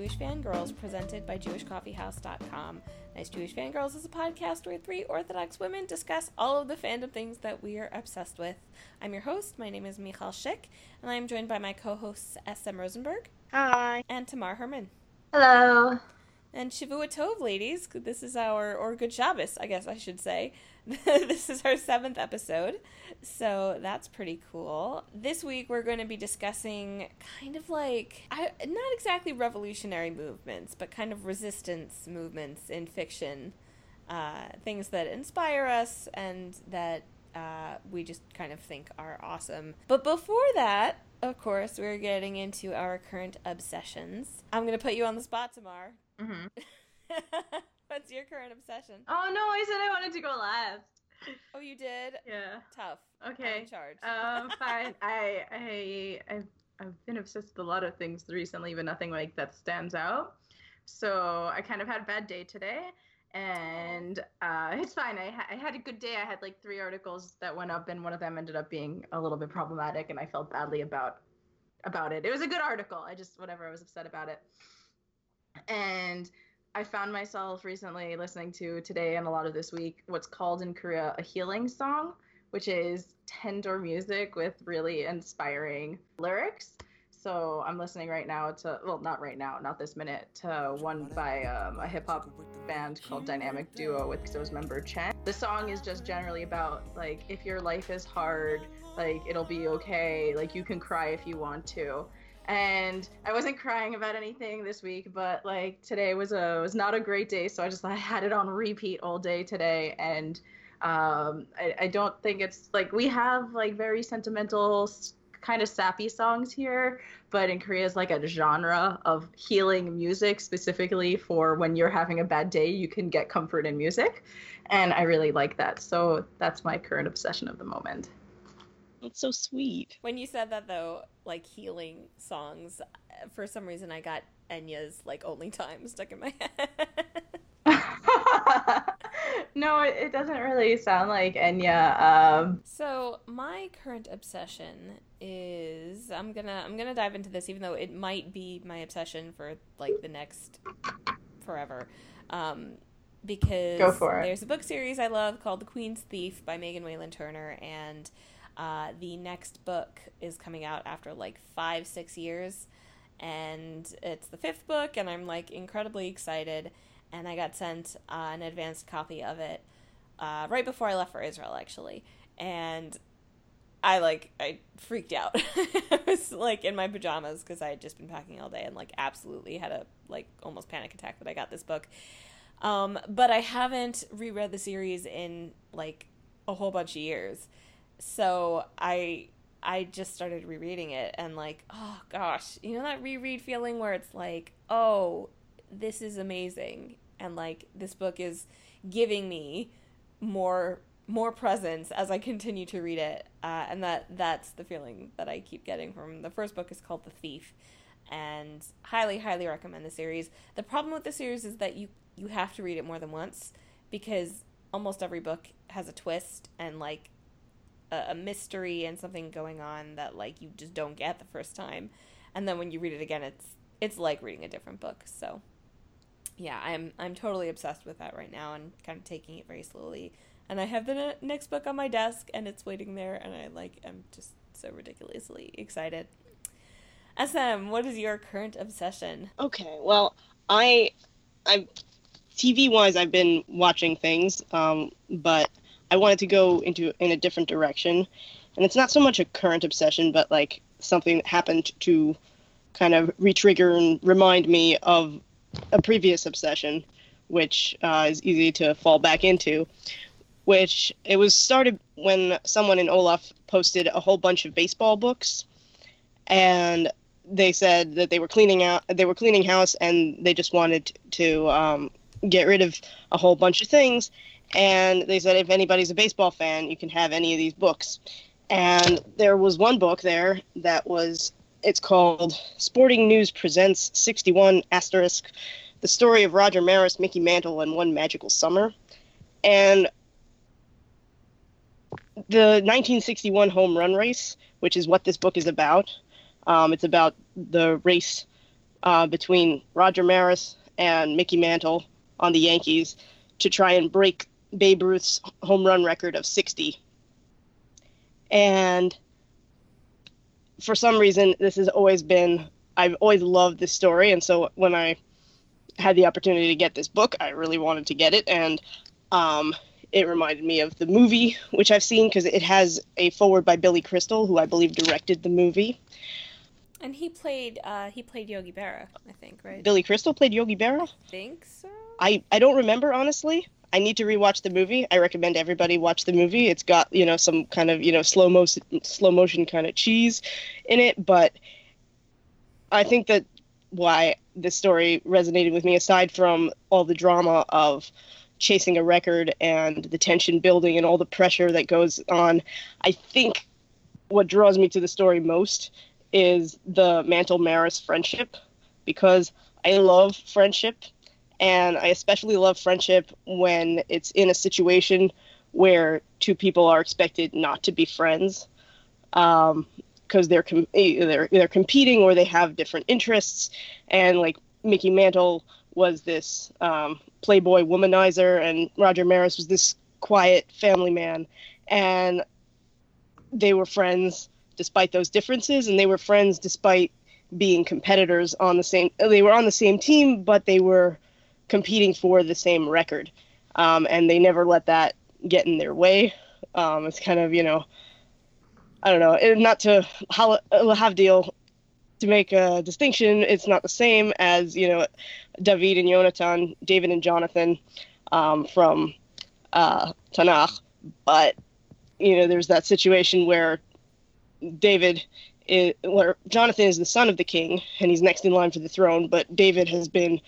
Jewish Fangirls presented by JewishCoffeehouse.com. Nice Jewish Fangirls is a podcast where three Orthodox women discuss all of the fandom things that we are obsessed with. I'm your host. My name is Michal Schick, and I am joined by my co hosts S.M. Rosenberg. Hi. And Tamar Herman. Hello. And Shavua Tov, ladies. This is our, or Good Shabbos, I guess I should say. this is our seventh episode, so that's pretty cool. This week we're going to be discussing kind of like, I, not exactly revolutionary movements, but kind of resistance movements in fiction. Uh, things that inspire us and that uh, we just kind of think are awesome. But before that, of course, we're getting into our current obsessions. I'm going to put you on the spot, Tamar. Mm-hmm. What's your current obsession? Oh no, I said I wanted to go last. Oh, you did. Yeah. Tough. Okay. I'm in charge. Um, fine. I I I've I've been obsessed with a lot of things recently, but nothing like that stands out. So I kind of had a bad day today, and uh, it's fine. I ha- I had a good day. I had like three articles that went up, and one of them ended up being a little bit problematic, and I felt badly about about it. It was a good article. I just whatever. I was upset about it, and I found myself recently listening to today and a lot of this week what's called in Korea a healing song, which is tender music with really inspiring lyrics. So I'm listening right now to, well, not right now, not this minute, to one by um, a hip hop band called Dynamic Duo with EXO's member Chen. The song is just generally about like if your life is hard, like it'll be okay, like you can cry if you want to and I wasn't crying about anything this week, but like today was a was not a great day, so I just I had it on repeat all day today, and um, I, I don't think it's like we have like very sentimental kind of sappy songs here, but in Korea is like a genre of healing music specifically for when you're having a bad day, you can get comfort in music, and I really like that. So that's my current obsession of the moment. That's so sweet. When you said that though, like healing songs, for some reason I got Enya's like only time stuck in my head. no, it doesn't really sound like Enya. Um... So my current obsession is I'm gonna I'm gonna dive into this, even though it might be my obsession for like the next forever. Um, because there's a book series I love called The Queen's Thief by Megan Whalen Turner, and uh, the next book is coming out after like five, six years, and it's the fifth book, and I'm like incredibly excited. And I got sent uh, an advanced copy of it uh, right before I left for Israel, actually, and I like I freaked out. I was like in my pajamas because I had just been packing all day and like absolutely had a like almost panic attack that I got this book. Um, but I haven't reread the series in like a whole bunch of years so I I just started rereading it and like, oh gosh, you know that reread feeling where it's like, oh, this is amazing. And like this book is giving me more more presence as I continue to read it, uh, and that that's the feeling that I keep getting from the first book is called The Thief, and highly highly recommend the series. The problem with the series is that you you have to read it more than once because almost every book has a twist and like a, a mystery and something going on that like you just don't get the first time, and then when you read it again, it's it's like reading a different book. So yeah, I'm I'm totally obsessed with that right now and kind of taking it very slowly. And I have the next book on my desk and it's waiting there and I like I'm just so ridiculously excited. SM, what is your current obsession? Okay, well, I I TV wise I've been watching things um but I wanted to go into in a different direction, and it's not so much a current obsession, but like something that happened to kind of retrigger and remind me of a previous obsession, which uh, is easy to fall back into. Which it was started when someone in Olaf posted a whole bunch of baseball books, and they said that they were cleaning out, they were cleaning house, and they just wanted to um, get rid of a whole bunch of things and they said if anybody's a baseball fan, you can have any of these books. And there was one book there that was it's called Sporting News Presents 61 asterisk the story of Roger Maris, Mickey Mantle, and one magical summer. And the 1961 home run race, which is what this book is about. Um, it's about the race uh, between Roger Maris and Mickey Mantle on the Yankees to try and break Babe Ruth's home run record of 60. And for some reason, this has always been, I've always loved this story. And so when I had the opportunity to get this book, I really wanted to get it. And um, it reminded me of the movie, which I've seen because it has a forward by Billy Crystal, who I believe directed the movie. And he played uh, he played Yogi Berra, I think, right? Billy Crystal played Yogi Berra. I think so. I I don't remember honestly. I need to rewatch the movie. I recommend everybody watch the movie. It's got you know some kind of you know slow motion slow motion kind of cheese in it, but I think that why this story resonated with me, aside from all the drama of chasing a record and the tension building and all the pressure that goes on, I think what draws me to the story most is the Mantle Maris friendship because I love friendship and I especially love friendship when it's in a situation where two people are expected not to be friends because um, they're com- they're they're competing or they have different interests. And like Mickey Mantle was this um, playboy womanizer and Roger Maris was this quiet family man. And they were friends despite those differences and they were friends despite being competitors on the same they were on the same team but they were competing for the same record. Um, and they never let that get in their way. Um, it's kind of you know i don't know not to have deal to make a distinction it's not the same as you know david and jonathan david and jonathan um, from uh, tanakh. But you know there's that situation where David is, where Jonathan is the son of the king and he's next in line for the throne, but David has been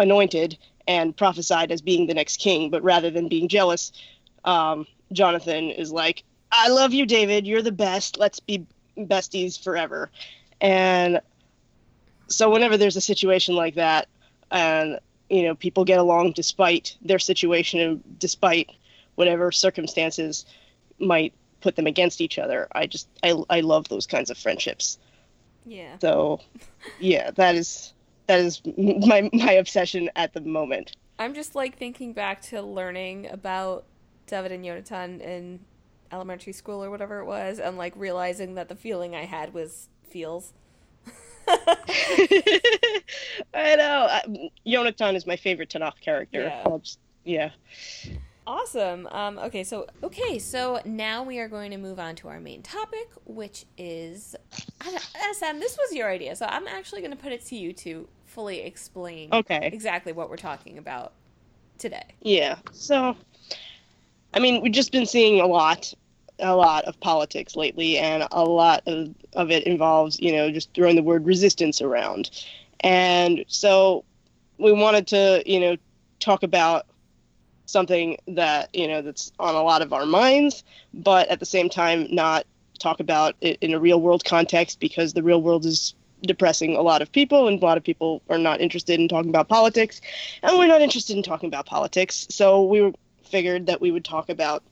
anointed and prophesied as being the next king. But rather than being jealous, um, Jonathan is like, I love you, David. You're the best. Let's be besties forever. And so whenever there's a situation like that, and you know people get along despite their situation and despite whatever circumstances might put them against each other. I just I I love those kinds of friendships. Yeah. So, yeah, that is that is my my obsession at the moment. I'm just like thinking back to learning about David and Jonathan in elementary school or whatever it was, and like realizing that the feeling I had was feels. I know. Jonathan is my favorite Tanakh character. Yeah. Just, yeah. Awesome. Um, okay, so okay, so now we are going to move on to our main topic, which is SM. This was your idea, so I'm actually going to put it to you to fully explain. Okay. Exactly what we're talking about today. Yeah. So, I mean, we've just been seeing a lot, a lot of politics lately, and a lot of of it involves, you know, just throwing the word resistance around, and so we wanted to, you know, talk about something that you know that's on a lot of our minds, but at the same time not talk about it in a real world context because the real world is depressing a lot of people and a lot of people are not interested in talking about politics and we're not interested in talking about politics. So we figured that we would talk about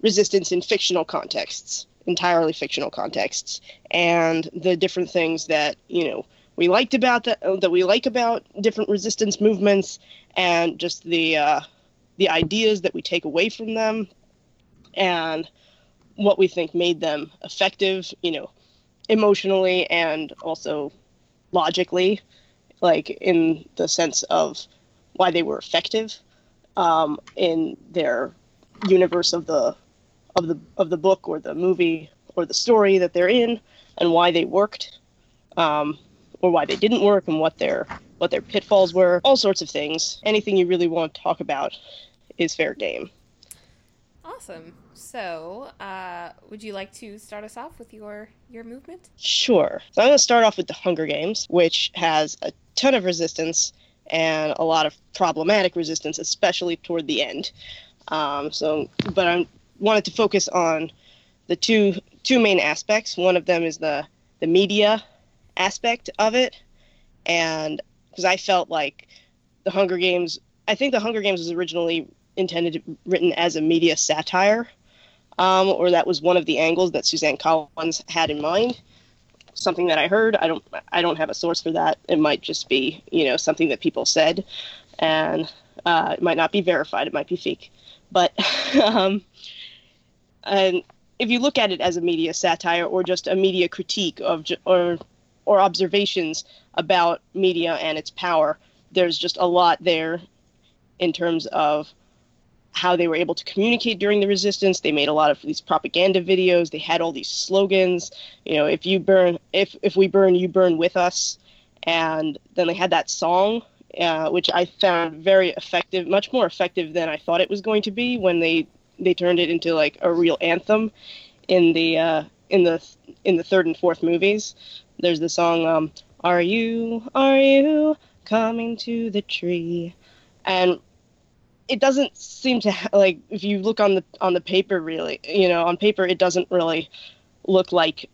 resistance in fictional contexts entirely fictional contexts and the different things that you know we liked about that that we like about different resistance movements and just the uh, the ideas that we take away from them and what we think made them effective, you know, emotionally and also logically, like in the sense of why they were effective um, in their universe of the of the of the book or the movie or the story that they're in, and why they worked, um, or why they didn't work, and what their what their pitfalls were, all sorts of things. Anything you really want to talk about is fair game. Awesome. So, uh, would you like to start us off with your your movement? Sure. So I'm going to start off with the Hunger Games, which has a ton of resistance and a lot of problematic resistance, especially toward the end. Um, so, but I wanted to focus on the two two main aspects. One of them is the the media aspect of it, and because I felt like the Hunger Games, I think the Hunger Games was originally intended written as a media satire, um, or that was one of the angles that Suzanne Collins had in mind. something that I heard. I don't I don't have a source for that. It might just be you know something that people said, and uh, it might not be verified. It might be fake, but um, and if you look at it as a media satire or just a media critique of or or observations about media and its power, there's just a lot there in terms of how they were able to communicate during the resistance. They made a lot of these propaganda videos. They had all these slogans, you know, if you burn, if if we burn, you burn with us. And then they had that song, uh, which I found very effective, much more effective than I thought it was going to be when they they turned it into like a real anthem in the uh, in the in the third and fourth movies. There's the song um, "Are you Are you coming to the tree?" and it doesn't seem to ha- like if you look on the on the paper really you know on paper it doesn't really look like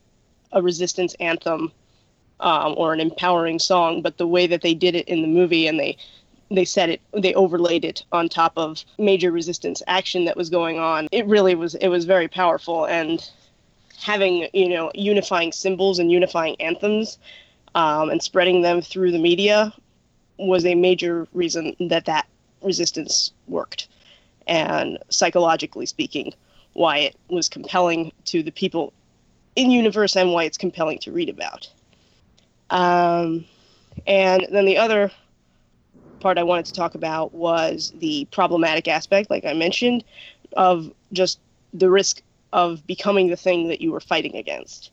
a resistance anthem um, or an empowering song but the way that they did it in the movie and they they said it they overlaid it on top of major resistance action that was going on it really was it was very powerful. And having you know unifying symbols and unifying anthems um, and spreading them through the media was a major reason that that resistance worked. And psychologically speaking why it was compelling to the people in universe and why it's compelling to read about. Um, and then the other part i wanted to talk about was the problematic aspect like i mentioned of just the risk of becoming the thing that you were fighting against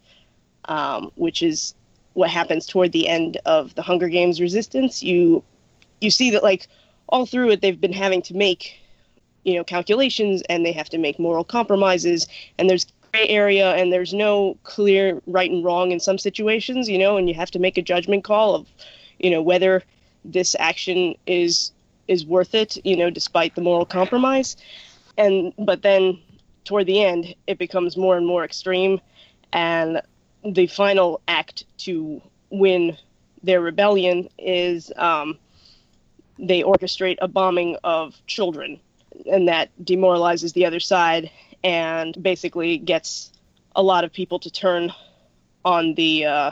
um, which is what happens toward the end of the hunger games resistance. You you see that like all through it they've been having to make you know calculations and they have to make moral compromises and there's gray area and there's no clear right and wrong in some situations you know and you have to make a judgment call of you know whether this action is is worth it you know despite the moral compromise. And but then toward the end it becomes more and more extreme and the final act to win their rebellion is um, they orchestrate a bombing of children, and that demoralizes the other side and basically gets a lot of people to turn on the uh,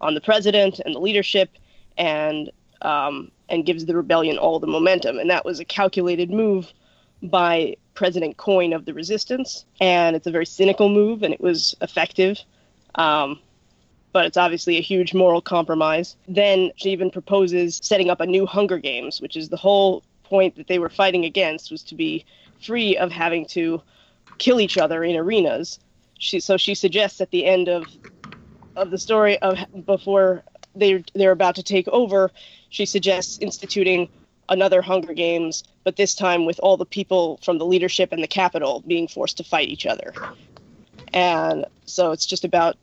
on the president and the leadership, and um, and gives the rebellion all the momentum. And that was a calculated move by President Coin of the Resistance, and it's a very cynical move, and it was effective. Um, but it's obviously a huge moral compromise. Then she even proposes setting up a new Hunger Games, which is the whole point that they were fighting against was to be free of having to kill each other in arenas. She so she suggests at the end of of the story of before they they're about to take over, she suggests instituting another Hunger Games, but this time with all the people from the leadership and the capital being forced to fight each other. And so it's just about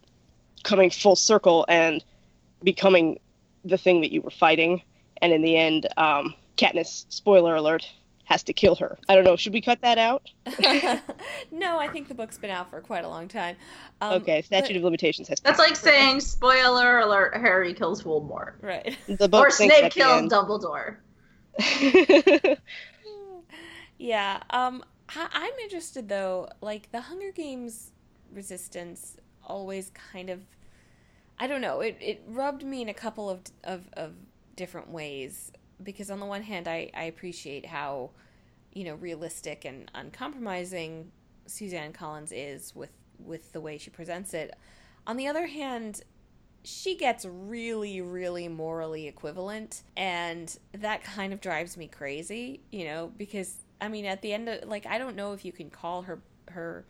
coming full circle and becoming the thing that you were fighting. And in the end, um, Katniss, spoiler alert, has to kill her. I don't know. Should we cut that out? no, I think the book's been out for quite a long time. Um, okay, statute but... of limitations has. That's like saying spoiler alert: Harry kills Voldemort. Right. The book or Snape kills Dumbledore. yeah. Um. I- I'm interested though. Like the Hunger Games resistance always kind of I don't know, it, it rubbed me in a couple of, of, of different ways because on the one hand I, I appreciate how, you know, realistic and uncompromising Suzanne Collins is with with the way she presents it. On the other hand, she gets really, really morally equivalent, and that kind of drives me crazy, you know, because I mean, at the end of like, I don't know if you can call her her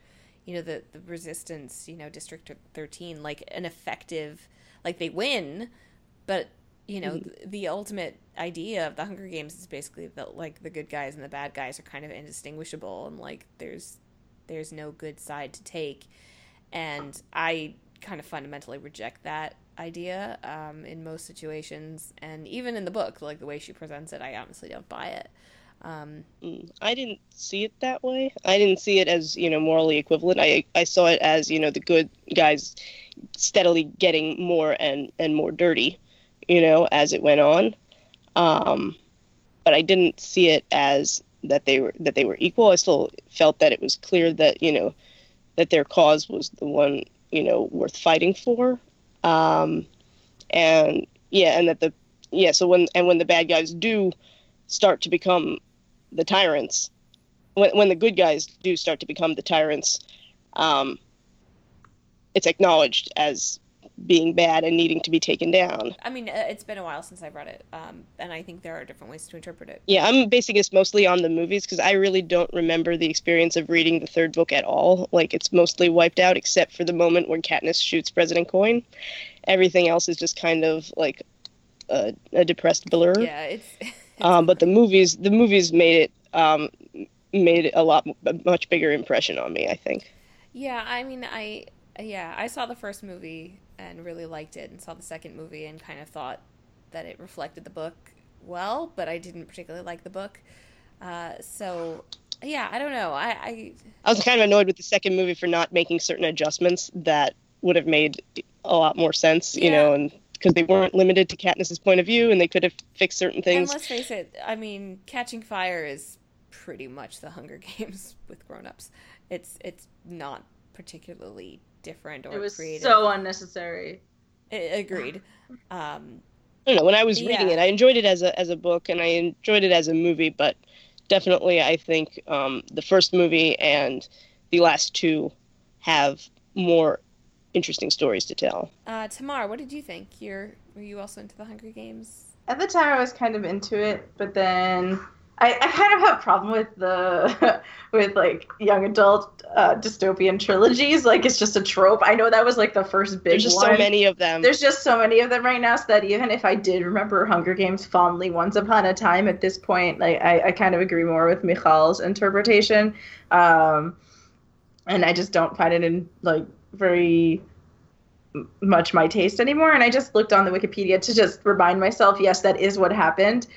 you know the the resistance you know district 13 like an effective like they win but you know mm-hmm. the, the, ultimate idea of the hunger games is basically that like the good guys and the bad guys are kind of indistinguishable and like there's there's no good side to take. And i kind of fundamentally reject that idea um, in most situations. And even in the book like the way she presents it i honestly don't buy it um, mm, I didn't see it that way. I didn't see it as you know morally equivalent. I I saw it as you know the good guys steadily getting more and and more dirty, you know, as it went on. Um, but I didn't see it as that they were that they were equal. I still felt that it was clear that you know that their cause was the one you know worth fighting for. um, and yeah, and that the yeah, so when and when the bad guys do start to become the tyrants, when when the good guys do start to become the tyrants, um, it's acknowledged as being bad and needing to be taken down. I mean, uh, it's been a while since I've read it, um, and I think there are different ways to interpret it. Yeah, I'm basing this mostly on the movies because I really don't remember the experience of reading the third book at all. Like, it's mostly wiped out except for the moment when Katniss shoots President Coin. Everything else is just kind of like a, a depressed blur. Yeah, it's. Um, but the movies, the movies made it um, made a lot a much bigger impression on me. I think. Yeah, I mean, I yeah, I saw the first movie and really liked it, and saw the second movie and kind of thought that it reflected the book well, but I didn't particularly like the book. Uh, so yeah, I don't know. I, I I was kind of annoyed with the second movie for not making certain adjustments that would have made a lot more sense, you Yeah. know, and because they weren't limited to Katniss's point of view, and they could have fixed certain things. and things. let's face it. I mean, Catching Fire is pretty much the Hunger Games with grown-ups. It's it's not particularly different or It was creative. so unnecessary. I- agreed. Um, I don't know. When I was reading Yeah. it, I enjoyed it as a as a book, and I enjoyed it as a movie. But definitely, I think um, the first movie and the last two have more interesting stories to tell. uh, Tamar, what did you think? You're were you also into the Hunger Games? At the time, I was kind of into it, but then I, I kind of have a problem with the with like young adult uh, dystopian trilogies. Like it's just a trope. I know that was like the first big There's just one. so many of them. There's just so many of them right now, so that even if I did remember Hunger Games fondly once upon a time, at this point, like I, I kind of agree more with Michal's interpretation, um, and I just don't find it in like very much my taste anymore. And I just looked on the Wikipedia to just remind myself, yes, that is what happened.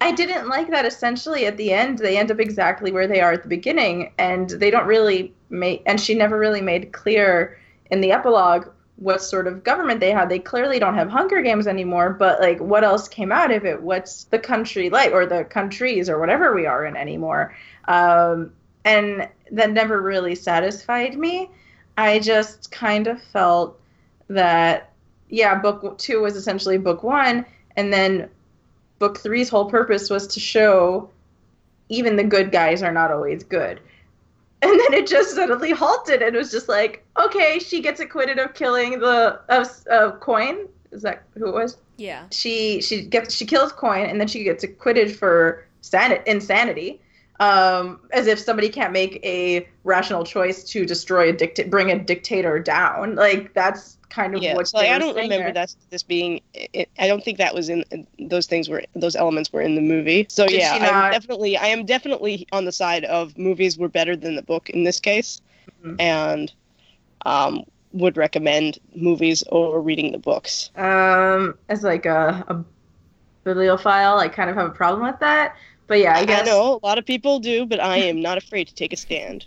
I didn't like that. Essentially, at the end, they end up exactly where they are at the beginning, and they don't really make. And she never really made clear in the epilogue what sort of government they had. They clearly don't have Hunger Games anymore, but like what else came out of it? What's the country like, or the countries, or whatever we are in anymore? Um, and that never really satisfied me. I just kind of felt that, yeah, book two was essentially book one, and then book three's whole purpose was to show even the good guys are not always good. And then it just suddenly halted and it was just like, okay, she gets acquitted of killing the of, of Coin. Is that who it was? Yeah. She she gets she kills Coin and then she gets acquitted for san- insanity. Um, as if somebody can't make a rational choice to destroy a dicta- bring a dictator down. Like that's kind of yeah, what so like, I don't remember that this being. It, I don't think that was in those things were those elements were in the movie. So Did yeah, I'm definitely I am definitely on the side of movies were better than the book in this case, Mhm. and um, would recommend movies over reading the books. um as like a, a bibliophile i kind of have a problem with that but yeah i guess I know a lot of people do, but I am not afraid to take a stand.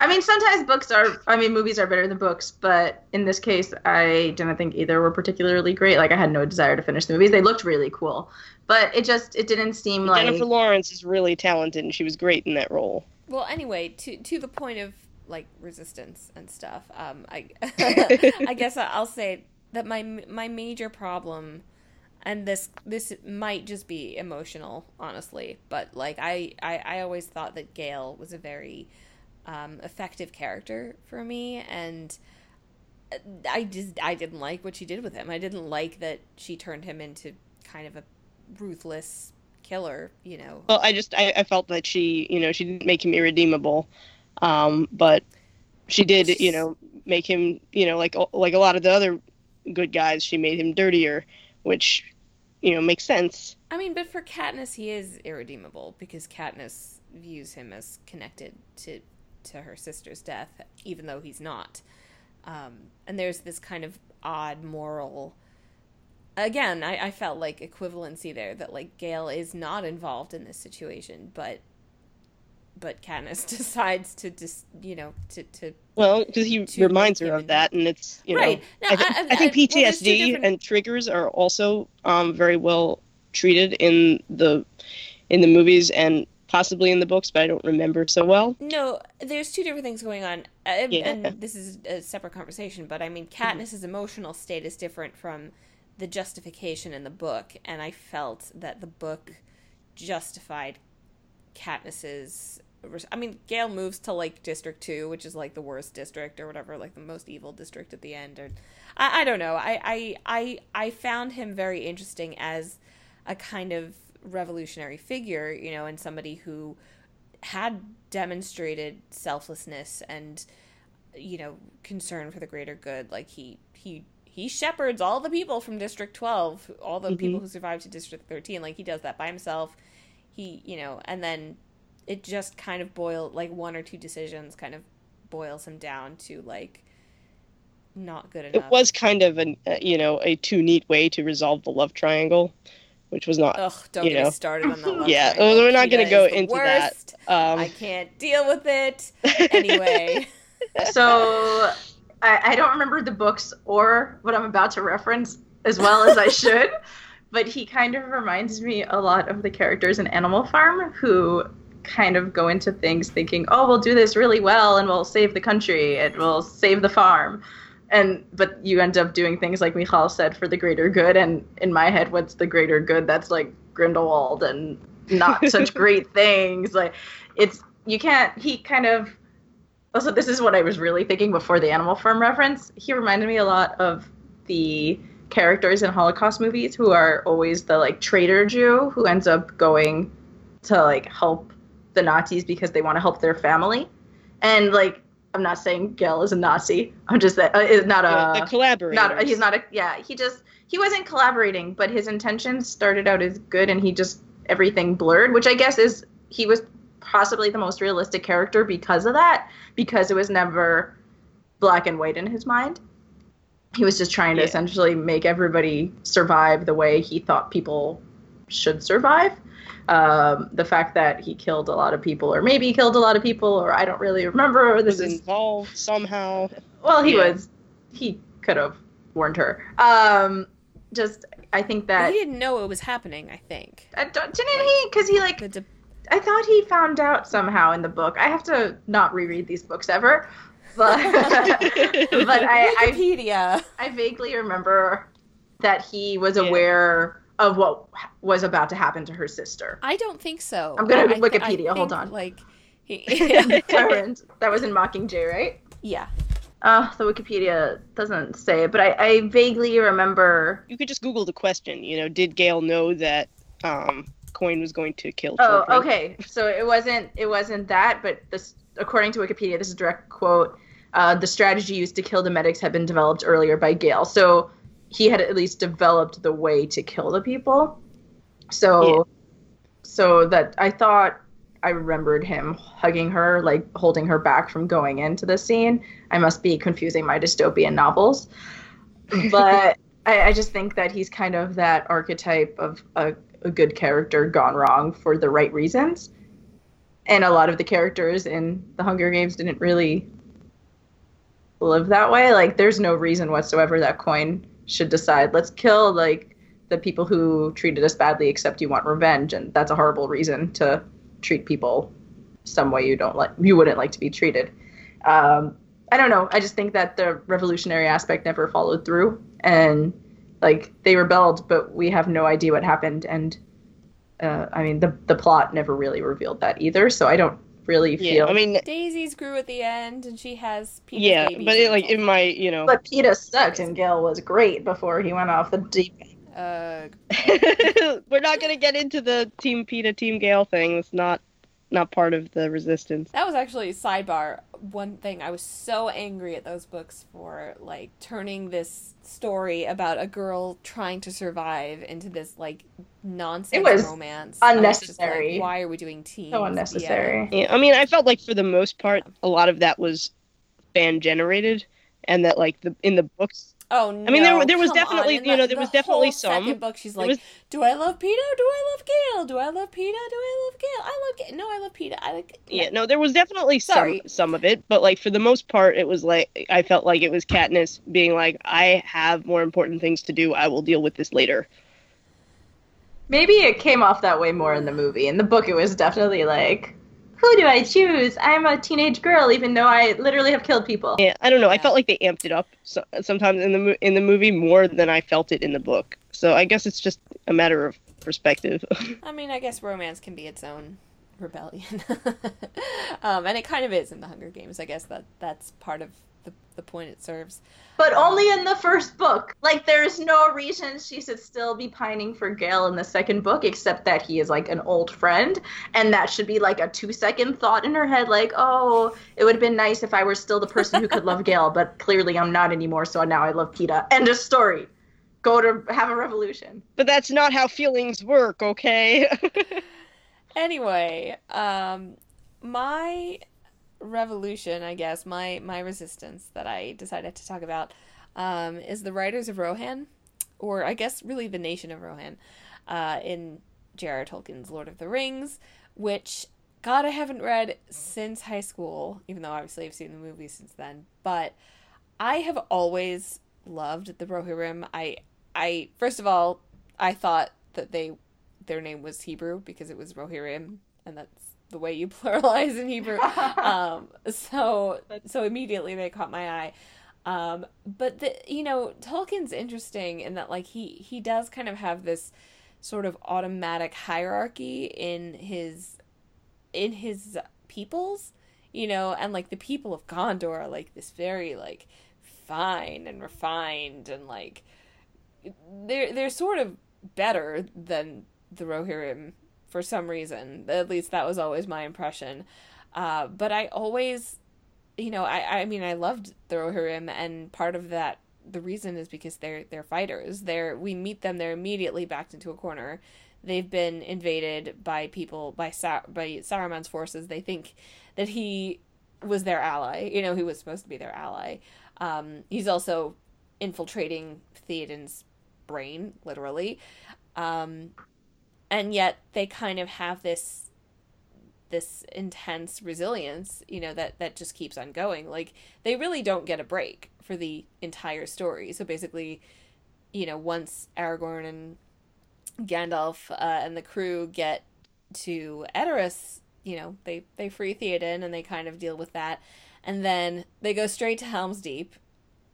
I mean sometimes books are i mean movies are better than books but in this case i didn't think either were particularly great like i had no desire to finish the movies they looked really cool but it just it didn't seem like Jennifer Lawrence is really talented, and she was great in that role. Well, anyway, to to the point of like resistance and stuff. Um, I I guess I'll say that my my major problem, and this this might just be emotional, honestly, but like I I, I always thought that Gale was a very um, effective character for me, and I just I didn't like what she did with him. I didn't like that she turned him into kind of a ruthless killer. You know, Well, I just I, I felt that she, you know, she didn't make him irredeemable, um, but she did, you know, make him, you know, like like a lot of the other good guys, she made him dirtier, which, you know, makes sense. I mean, but for Katniss, he is irredeemable because Katniss views him as connected to to her sister's death, even though he's not. Um, and there's this kind of odd moral. Again, I, I felt like equivalency there that like Gale is not involved in this situation, but but Katniss decides to just you know to to Well, because he reminds her of that, and it's you know, right. No, I, th- I, think well, there's two PTSD different- and triggers are also um, very well treated in the in the movies, and possibly in the books, but I don't remember so well. No, there's two different things going on, uh, Yeah. and this is a separate conversation. But I mean, Katniss's emotional state is different from the justification in the book, and I felt that the book justified Katniss's. I mean, Gale moves to like District Two, which is like the worst district or whatever, like the most evil district at the end. Or I, I don't know. I, I I I found him very interesting as a kind of revolutionary figure, you know, and somebody who had demonstrated selflessness and you know concern for the greater good like he he he shepherds all the people from district 12 all the mm-hmm. people who survived to district 13 like he does that by himself he you know and then it just kind of boiled like one or two decisions kind of boils him down to like not good enough. It was kind of an uh, you know a too neat way to resolve the love triangle, which was not. ugh don't you get know. started on that love Yeah, triangle. we're not gonna go is the into that. worst. Um, i can't deal with it anyway so I, I don't remember the books or what I'm about to reference as well as I should, but he kind of reminds me a lot of the characters in Animal Farm who kind of go into things thinking, oh, we'll do this really well and we'll save the country, it will save the farm. And but you end up doing things like Michal said for the greater good, and in my head, what's the greater good? That's like Grindelwald and not such great things. Like it's you can't. He kind of also, this is what I was really thinking before the Animal Farm reference. He reminded me a lot of the characters in Holocaust movies who are always the like traitor Jew who ends up going to like help the Nazis because they want to help their family. And like, I'm not saying Gale is a Nazi. I'm just that uh, is not a the collaborators. not he's not a yeah he just he wasn't collaborating but his intentions started out as good and he just everything blurred which i guess is he was possibly the most realistic character because of that because it was never black and white in his mind he was just trying to Yeah. essentially make everybody survive the way he thought people should survive um, the fact that he killed a lot of people or maybe he killed a lot of people or i don't really remember this was is involved somehow. well, he Yeah. was. He could have warned her. Um, just I think that he didn't know it was happening i think I don't, didn't he? Because he like It's a- I thought he found out somehow in the book. I have to not reread these books ever, but but I, I wikipedia I vaguely remember that he was Yeah. aware of what was about to happen to her sister. I don't think so. I'm gonna I- I thi- I Wikipedia, hold think, on. Like, he, Tyrant. that was in Mockingjay, right? yeah. Uh, the Wikipedia doesn't say it, but I, I vaguely remember You could just Google the question. You know, did Gale know that um, Coin was going to kill Oh, children? okay. So it wasn't it wasn't that, but this according to Wikipedia, this is a direct quote. Uh, the strategy used to kill the medics had been developed earlier by Gale. So he had at least developed the way to kill the people. So so that I thought I remembered him hugging her, like holding her back from going into the scene. I must be confusing my dystopian novels. But I, I just think that he's kind of that archetype of a, a good character gone wrong for the right reasons. And a lot of the characters in the Hunger Games didn't really live that way. Like, there's no reason whatsoever that coin should decide, let's kill, like, the people who treated us badly, except you want revenge. And that's a horrible reason to treat people some way you don't like, you wouldn't like to be treated. Um, I don't know. I just think that the revolutionary aspect never followed through. And, like, they rebelled, but we have no idea what happened. And, uh, I mean, the the plot never really revealed that either. So I don't really Yeah, feel. I mean, Daisies grew at the end, and she has Peeta's yeah, babies but it, like in my, you know, but Peeta sucked, and Gale was great before he went off the deep. end. Uh, we're not gonna get into the Team Peeta, Team Gale thing. It's not not part of the resistance. that was actually sidebar. One thing I was so angry at those books for, like turning this story about a girl trying to survive into this like nonsense was romance. I was like, unnecessary. Why are we doing teams? So Yeah. unnecessary. Yeah, I mean, I felt like for the most part, a lot of that was fan generated, and that like the in the books, Oh no! I mean, there there was come on. definitely- you know, the- there was the definitely whole some. Second book, she's There like, was- "Do I love Peeta? Do I love Gale? Do I love Peeta? Do I love Gale? I love Gale. No, I love Peeta. I like." yeah, no, there was definitely some some of it, but like for the most part, it was like I felt like it was Katniss being like, I have more important things to do. I will deal with this later. maybe it came off that way more in the movie. In the book, it was definitely like, who do I choose? I'm a teenage girl, even though I literally have killed people. Yeah, I don't know. I felt like they amped it up so, sometimes in the mo- in the movie more than I felt it in the book. So I guess it's just a matter of perspective. I mean, I guess romance can be its own rebellion, um, and it kind of is in the Hunger Games. I guess that that's part of the the point it serves. But only in the first book. Like, there's no reason she should still be pining for Gale in the second book, except that he is like an old friend, and that should be like a two second thought in her head, like, oh, it would have been nice if I were still the person who could love Gale, but clearly I'm not anymore, so now I love Peeta. End of story. Go to have a revolution. but that's not how feelings work, okay? Anyway, um, my revolution, I guess, my my resistance that I decided to talk about, um, is the Riders of Rohan, or I guess really the nation of Rohan, uh, in J.R.R. Tolkien's Lord of the Rings, which God I haven't read since high school, even though obviously I've seen the movie since then. But I have always loved the Rohirrim. I I first of all I thought that they their name was Hebrew because it was Rohirrim, and that's the way you pluralize in Hebrew. um, so so immediately they caught my eye. Um, but the you know Tolkien's interesting in that like he he does kind of have this sort of automatic hierarchy in his in his peoples, you know, and like the people of Gondor are like this very like fine and refined and like they're they're sort of better than the Rohirrim for some reason. At least that was always my impression. Uh, but I always, you know, I I mean I loved the Rohirrim, and part of that the reason is because they're they're fighters. They're we meet them, they're immediately backed into a corner. They've been invaded by people by Sa- by Saruman's forces. They think that he was their ally. You know, he was supposed to be their ally. Um, he's also infiltrating Theoden's brain, literally. Um, and yet they kind of have this this intense resilience, you know, that that just keeps on going. Like they really don't get a break for the entire story. So basically, you know, once Aragorn and Gandalf uh, and the crew get to Edoras, you know, they they free Theoden and they kind of deal with that, and then they go straight to Helm's Deep,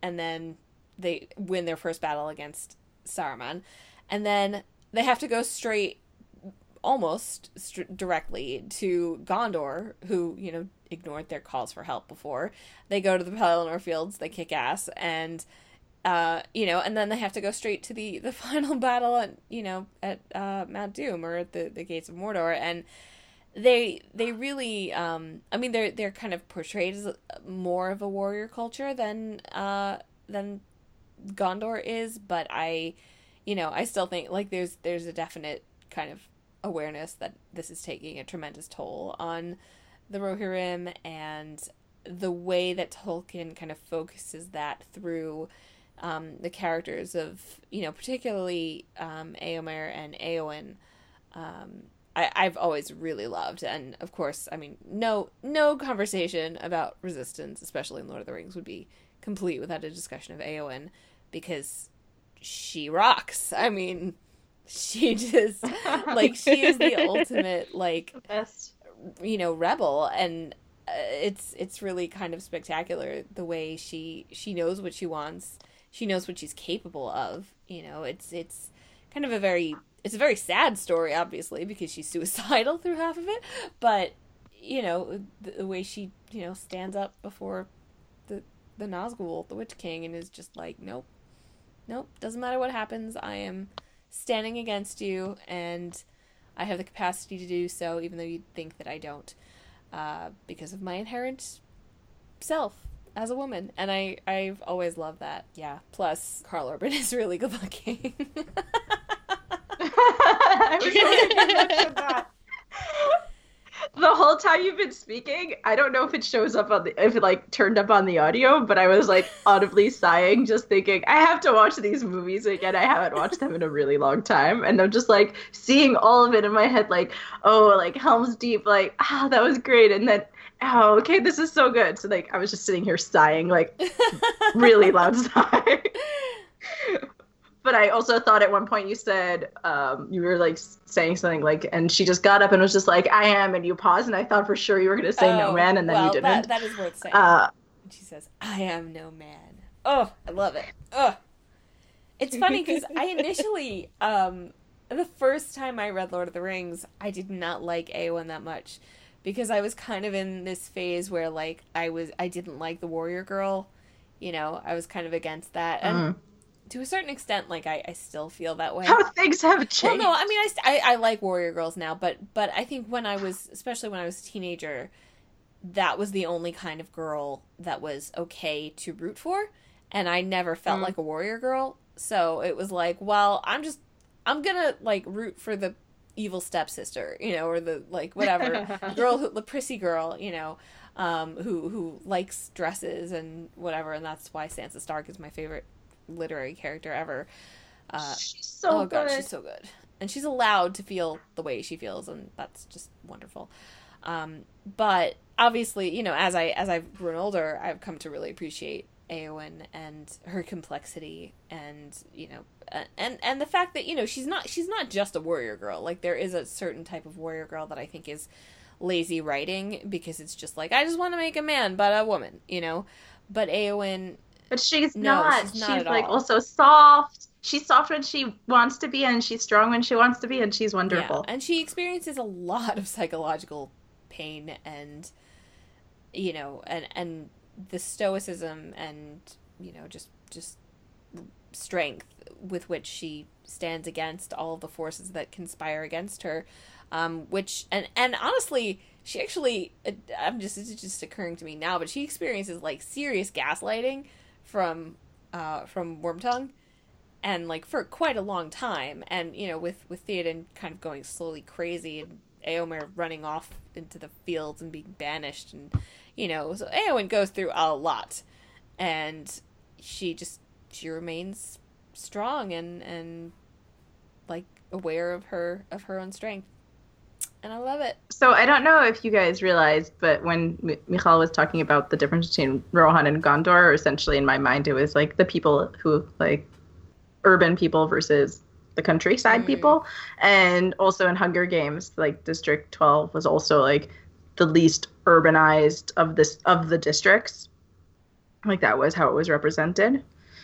and then they win their first battle against Saruman, and then they have to go straight, almost st- directly to Gondor, who you know ignored their calls for help before. They go to the Pelennor Fields, they kick ass, and uh, you know, and then they have to go straight to the the final battle at you know at uh, Mount Doom or at the the gates of Mordor, and they they really um I mean they're they're kind of portrayed as more of a warrior culture than uh than Gondor is, but I you know, I still think like there's there's a definite kind of awareness that this is taking a tremendous toll on the Rohirrim and the way that Tolkien kind of focuses that through um, the characters of you know particularly um, Eomer and Eowyn. Um, I, I've always really loved, and of course, I mean, no no conversation about resistance, especially in Lord of the Rings, would be complete without a discussion of Eowyn because she rocks. I mean, she just like she is the ultimate like Best. you know rebel. And uh, it's it's really kind of spectacular the way she she knows what she wants. She knows what she's capable of you know. It's it's kind of a very it's a very sad story obviously because she's suicidal through half of it. But you know the, the way she you know stands up before the the Nazgul the Witch King and is just like nope. Nope. Doesn't matter what happens. I am standing against you and I have the capacity to do so, even though you think that I don't, uh, because of my inherent self as a woman. And I, I've always loved that. Yeah. Plus, Karl Urban is really good looking. I hoping you mentioned that. The whole time you've been speaking, I don't know if it shows up on the if it like turned up on the audio, but I was like audibly sighing, just thinking I have to watch these movies again. I haven't watched them in a really long time, and I'm just like seeing all of it in my head, like oh, like Helm's Deep, like ah, that was great, and then oh, okay, this is so good. So like I was just sitting here sighing, like really loud sigh. but I also thought at one point you said um, you were like saying something like, and she just got up and was just like, "I am," and you paused, and I thought for sure you were going to say Oh, "no man," and then well, you didn't. That, that is worth saying. uh, she says, "I am no man." Oh, I love it. Oh, it's funny because I initially, um, the first time I read Lord of the Rings, I did not like Eowyn that much because I was kind of in this phase where like I was I didn't like the warrior girl, you know, I was kind of against that, and mm. To a certain extent, like I, I still feel that way. how things have changed. Well, no, I mean, I, I, I like warrior girls now, but but I think when I was, especially when I was a teenager, that was the only kind of girl that was okay to root for, and I never felt Mm. like a warrior girl. So it was like, well, I'm just, I'm gonna like root for the evil stepsister, you know, or the like whatever girl, who, the prissy girl, you know, um, who who likes dresses and whatever, and that's why Sansa Stark is my favorite literary character ever. Uh, she's so oh good. god, she's so good, and she's allowed to feel the way she feels, and that's just wonderful. Um, but obviously, you know, as I as I've grown older, I've come to really appreciate Eowyn and her complexity, and you know, and and the fact that you know she's not she's not just a warrior girl. Like there is a certain type of warrior girl that I think is lazy writing because it's just like I just want to make a man, but a woman, you know. But Eowyn But she's No, not. she's She's, not at like all. also soft. She's soft when she wants to be, and she's strong when she wants to be, and she's wonderful. Yeah, and she experiences a lot of psychological pain and you know, and and the stoicism and you know, just just strength with which she stands against all the forces that conspire against her. Um, which and and honestly, she actually I'm just it's just occurring to me now, but she experiences like serious gaslighting from uh from Wormtongue and like for quite a long time and you know with with Theoden kind of going slowly crazy and Eomer running off into the fields and being banished and you know so Eowyn goes through a lot and she just she remains strong and and like aware of her of her own strength and I love it So I don't know if you guys realized, but when M- Michal was talking about the difference between Rohan and Gondor, essentially in my mind it was like the people who like urban people versus the countryside Mm. people, and also in Hunger Games, like District Twelve was also like the least urbanized of this of the districts. Like that was how it was represented.